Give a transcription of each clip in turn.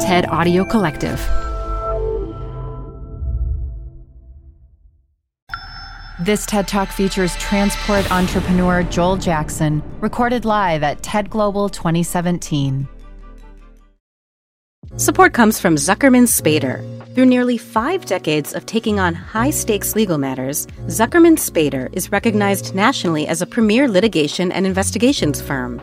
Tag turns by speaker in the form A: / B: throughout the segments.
A: TED Audio Collective. This TED Talk features transport entrepreneur Joel Jackson, recorded live at TED Global 2017.
B: Support comes from Zuckerman Spader. Through nearly five decades of taking on high stakes legal matters, Zuckerman Spader is recognized nationally as a premier litigation and investigations firm.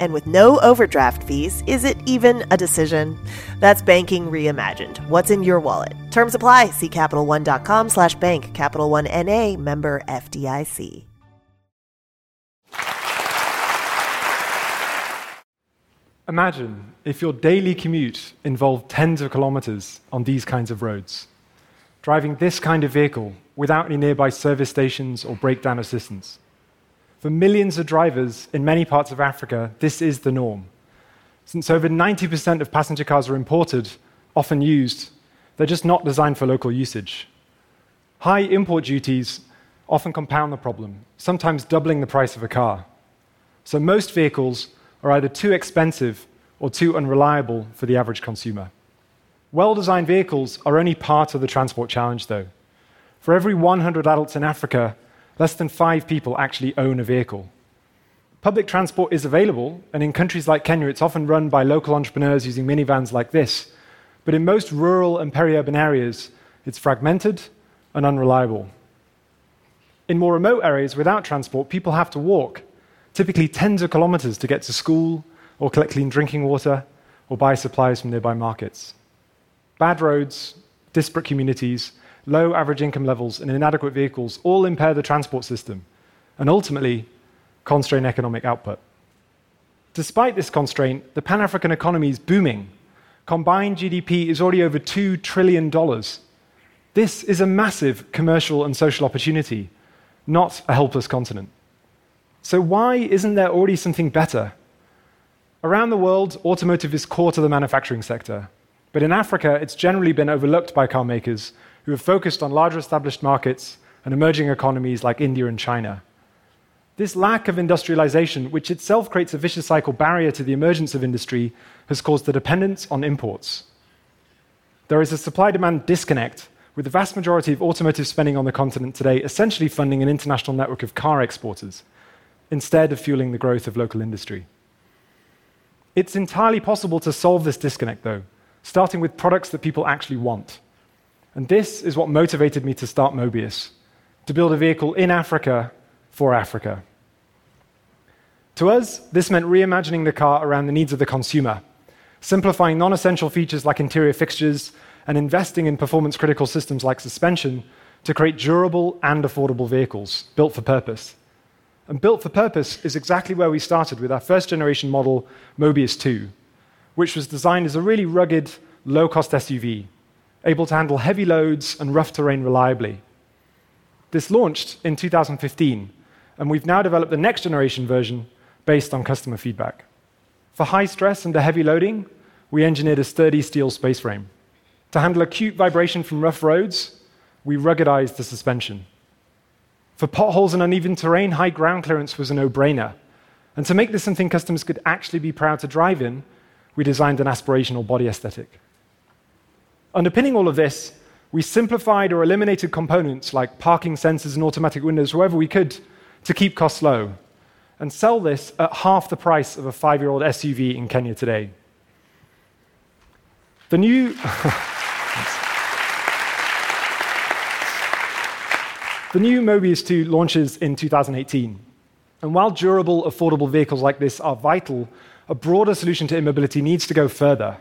C: And with no overdraft fees, is it even a decision? That's banking reimagined. What's in your wallet? Terms apply. See CapitalOne.com slash bank. Capital One N.A. member FDIC.
D: Imagine if your daily commute involved tens of kilometers on these kinds of roads. Driving this kind of vehicle without any nearby service stations or breakdown assistance. For millions of drivers in many parts of Africa, this is the norm. Since over 90% of passenger cars are imported, often used, they're just not designed for local usage. High import duties often compound the problem, sometimes doubling the price of a car. So most vehicles are either too expensive or too unreliable for the average consumer. Well designed vehicles are only part of the transport challenge, though. For every 100 adults in Africa, less than five people actually own a vehicle. Public transport is available, and in countries like Kenya, it's often run by local entrepreneurs using minivans like this. But in most rural and peri urban areas, it's fragmented and unreliable. In more remote areas without transport, people have to walk, typically tens of kilometers to get to school, or collect clean drinking water, or buy supplies from nearby markets. Bad roads, disparate communities, low average income levels, and inadequate vehicles all impair the transport system and ultimately constrain economic output. Despite this constraint, the Pan African economy is booming. Combined GDP is already over $2 trillion. This is a massive commercial and social opportunity, not a helpless continent. So, why isn't there already something better? Around the world, automotive is core to the manufacturing sector. But in Africa, it's generally been overlooked by car makers who have focused on larger established markets and emerging economies like India and China. This lack of industrialization, which itself creates a vicious cycle barrier to the emergence of industry, has caused a dependence on imports. There is a supply demand disconnect, with the vast majority of automotive spending on the continent today essentially funding an international network of car exporters, instead of fueling the growth of local industry. It's entirely possible to solve this disconnect, though, starting with products that people actually want. And this is what motivated me to start Mobius to build a vehicle in Africa for Africa. To us, this meant reimagining the car around the needs of the consumer, simplifying non essential features like interior fixtures, and investing in performance critical systems like suspension to create durable and affordable vehicles built for purpose. And built for purpose is exactly where we started with our first generation model, Mobius 2, which was designed as a really rugged, low cost SUV able to handle heavy loads and rough terrain reliably. This launched in 2015, and we've now developed the next generation version based on customer feedback. For high stress and the heavy loading, we engineered a sturdy steel space frame. To handle acute vibration from rough roads, we ruggedized the suspension. For potholes and uneven terrain, high ground clearance was a no brainer. And to make this something customers could actually be proud to drive in, we designed an aspirational body aesthetic. Underpinning all of this, we simplified or eliminated components like parking sensors and automatic windows wherever we could to keep costs low and sell this at half the price of a five year old SUV in Kenya today. The new. the new Mobius 2 launches in 2018. And while durable, affordable vehicles like this are vital, a broader solution to immobility needs to go further.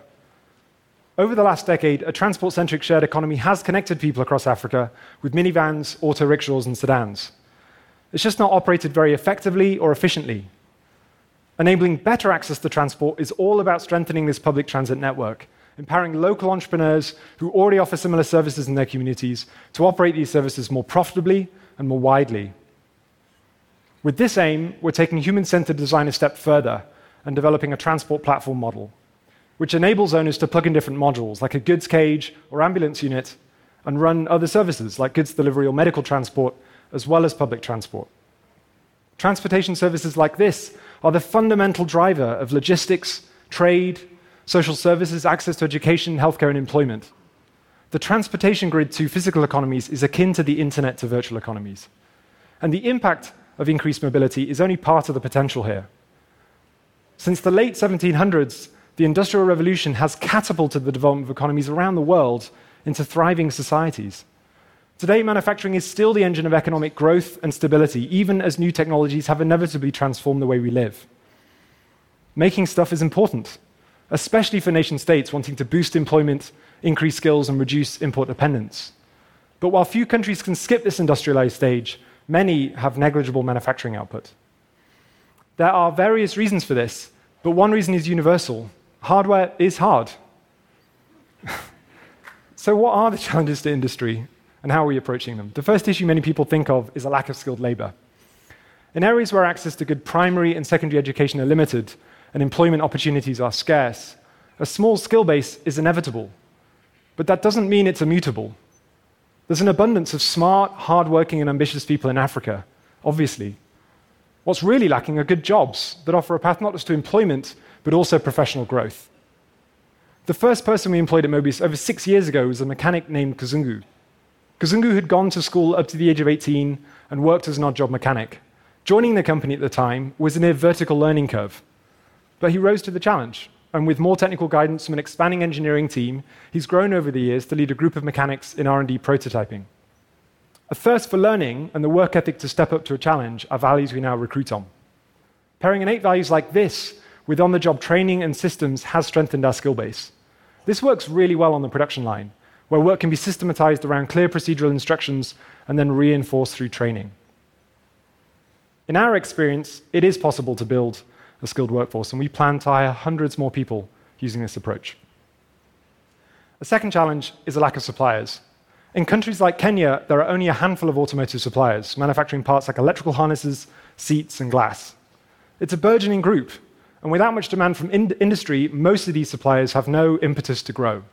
D: Over the last decade, a transport centric shared economy has connected people across Africa with minivans, auto rickshaws, and sedans. It's just not operated very effectively or efficiently. Enabling better access to transport is all about strengthening this public transit network empowering local entrepreneurs who already offer similar services in their communities to operate these services more profitably and more widely. With this aim, we're taking human centered design a step further and developing a transport platform model, which enables owners to plug in different modules, like a goods cage or ambulance unit, and run other services like goods delivery or medical transport, as well as public transport. Transportation services like this are the fundamental driver of logistics, trade, social services, access to education, healthcare, and employment. The transportation grid to physical economies is akin to the internet to virtual economies. And the impact of increased mobility is only part of the potential here. Since the late 1700s, the Industrial Revolution has catapulted the development of economies around the world into thriving societies. Today, manufacturing is still the engine of economic growth and stability, even as new technologies have inevitably transformed the way we live. Making stuff is important, especially for nation states wanting to boost employment, increase skills, and reduce import dependence. But while few countries can skip this industrialized stage, many have negligible manufacturing output. There are various reasons for this, but one reason is universal hardware is hard. so, what are the challenges to industry, and how are we approaching them? The first issue many people think of is a lack of skilled labor. In areas where access to good primary and secondary education are limited and employment opportunities are scarce, a small skill base is inevitable. But that doesn't mean it's immutable. There's an abundance of smart, hardworking, and ambitious people in Africa, obviously. What's really lacking are good jobs that offer a path not just to employment, but also professional growth. The first person we employed at Mobius over six years ago was a mechanic named Kazungu. Kazungu had gone to school up to the age of 18 and worked as an odd job mechanic. Joining the company at the time was a near vertical learning curve. But he rose to the challenge and with more technical guidance from an expanding engineering team, he's grown over the years to lead a group of mechanics in R&D prototyping. A thirst for learning and the work ethic to step up to a challenge are values we now recruit on. Pairing innate values like this with on the job training and systems has strengthened our skill base. This works really well on the production line, where work can be systematized around clear procedural instructions and then reinforced through training. In our experience, it is possible to build a skilled workforce, and we plan to hire hundreds more people using this approach. A second challenge is a lack of suppliers. In countries like Kenya, there are only a handful of automotive suppliers manufacturing parts like electrical harnesses, seats, and glass. It's a burgeoning group, and without much demand from in- industry, most of these suppliers have no impetus to grow.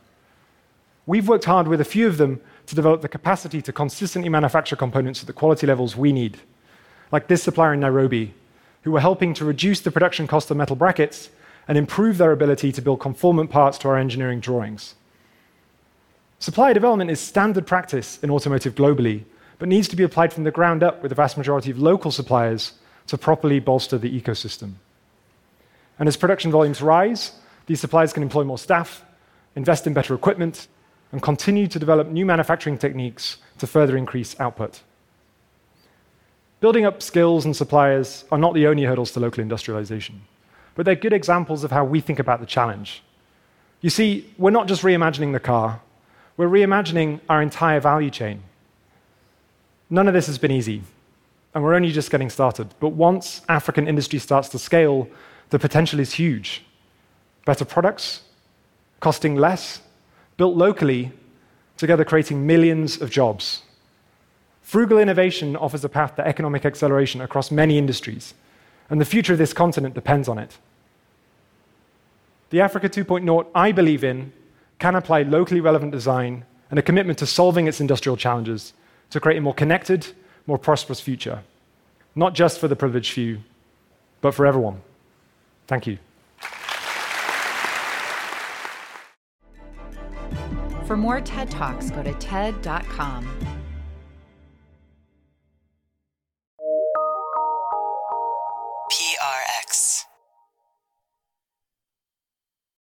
D: We've worked hard with a few of them to develop the capacity to consistently manufacture components at the quality levels we need, like this supplier in Nairobi, who are helping to reduce the production cost of metal brackets and improve their ability to build conformant parts to our engineering drawings. Supplier development is standard practice in automotive globally, but needs to be applied from the ground up with the vast majority of local suppliers to properly bolster the ecosystem. And as production volumes rise, these suppliers can employ more staff, invest in better equipment, and continue to develop new manufacturing techniques to further increase output. Building up skills and suppliers are not the only hurdles to local industrialization, but they're good examples of how we think about the challenge. You see, we're not just reimagining the car, we're reimagining our entire value chain. None of this has been easy, and we're only just getting started. But once African industry starts to scale, the potential is huge. Better products, costing less, built locally, together creating millions of jobs. Frugal innovation offers a path to economic acceleration across many industries, and the future of this continent depends on it. The Africa 2.0 I believe in can apply locally relevant design and a commitment to solving its industrial challenges to create a more connected, more prosperous future, not just for the privileged few, but for everyone. Thank you.
A: For more TED Talks, go to TED.com.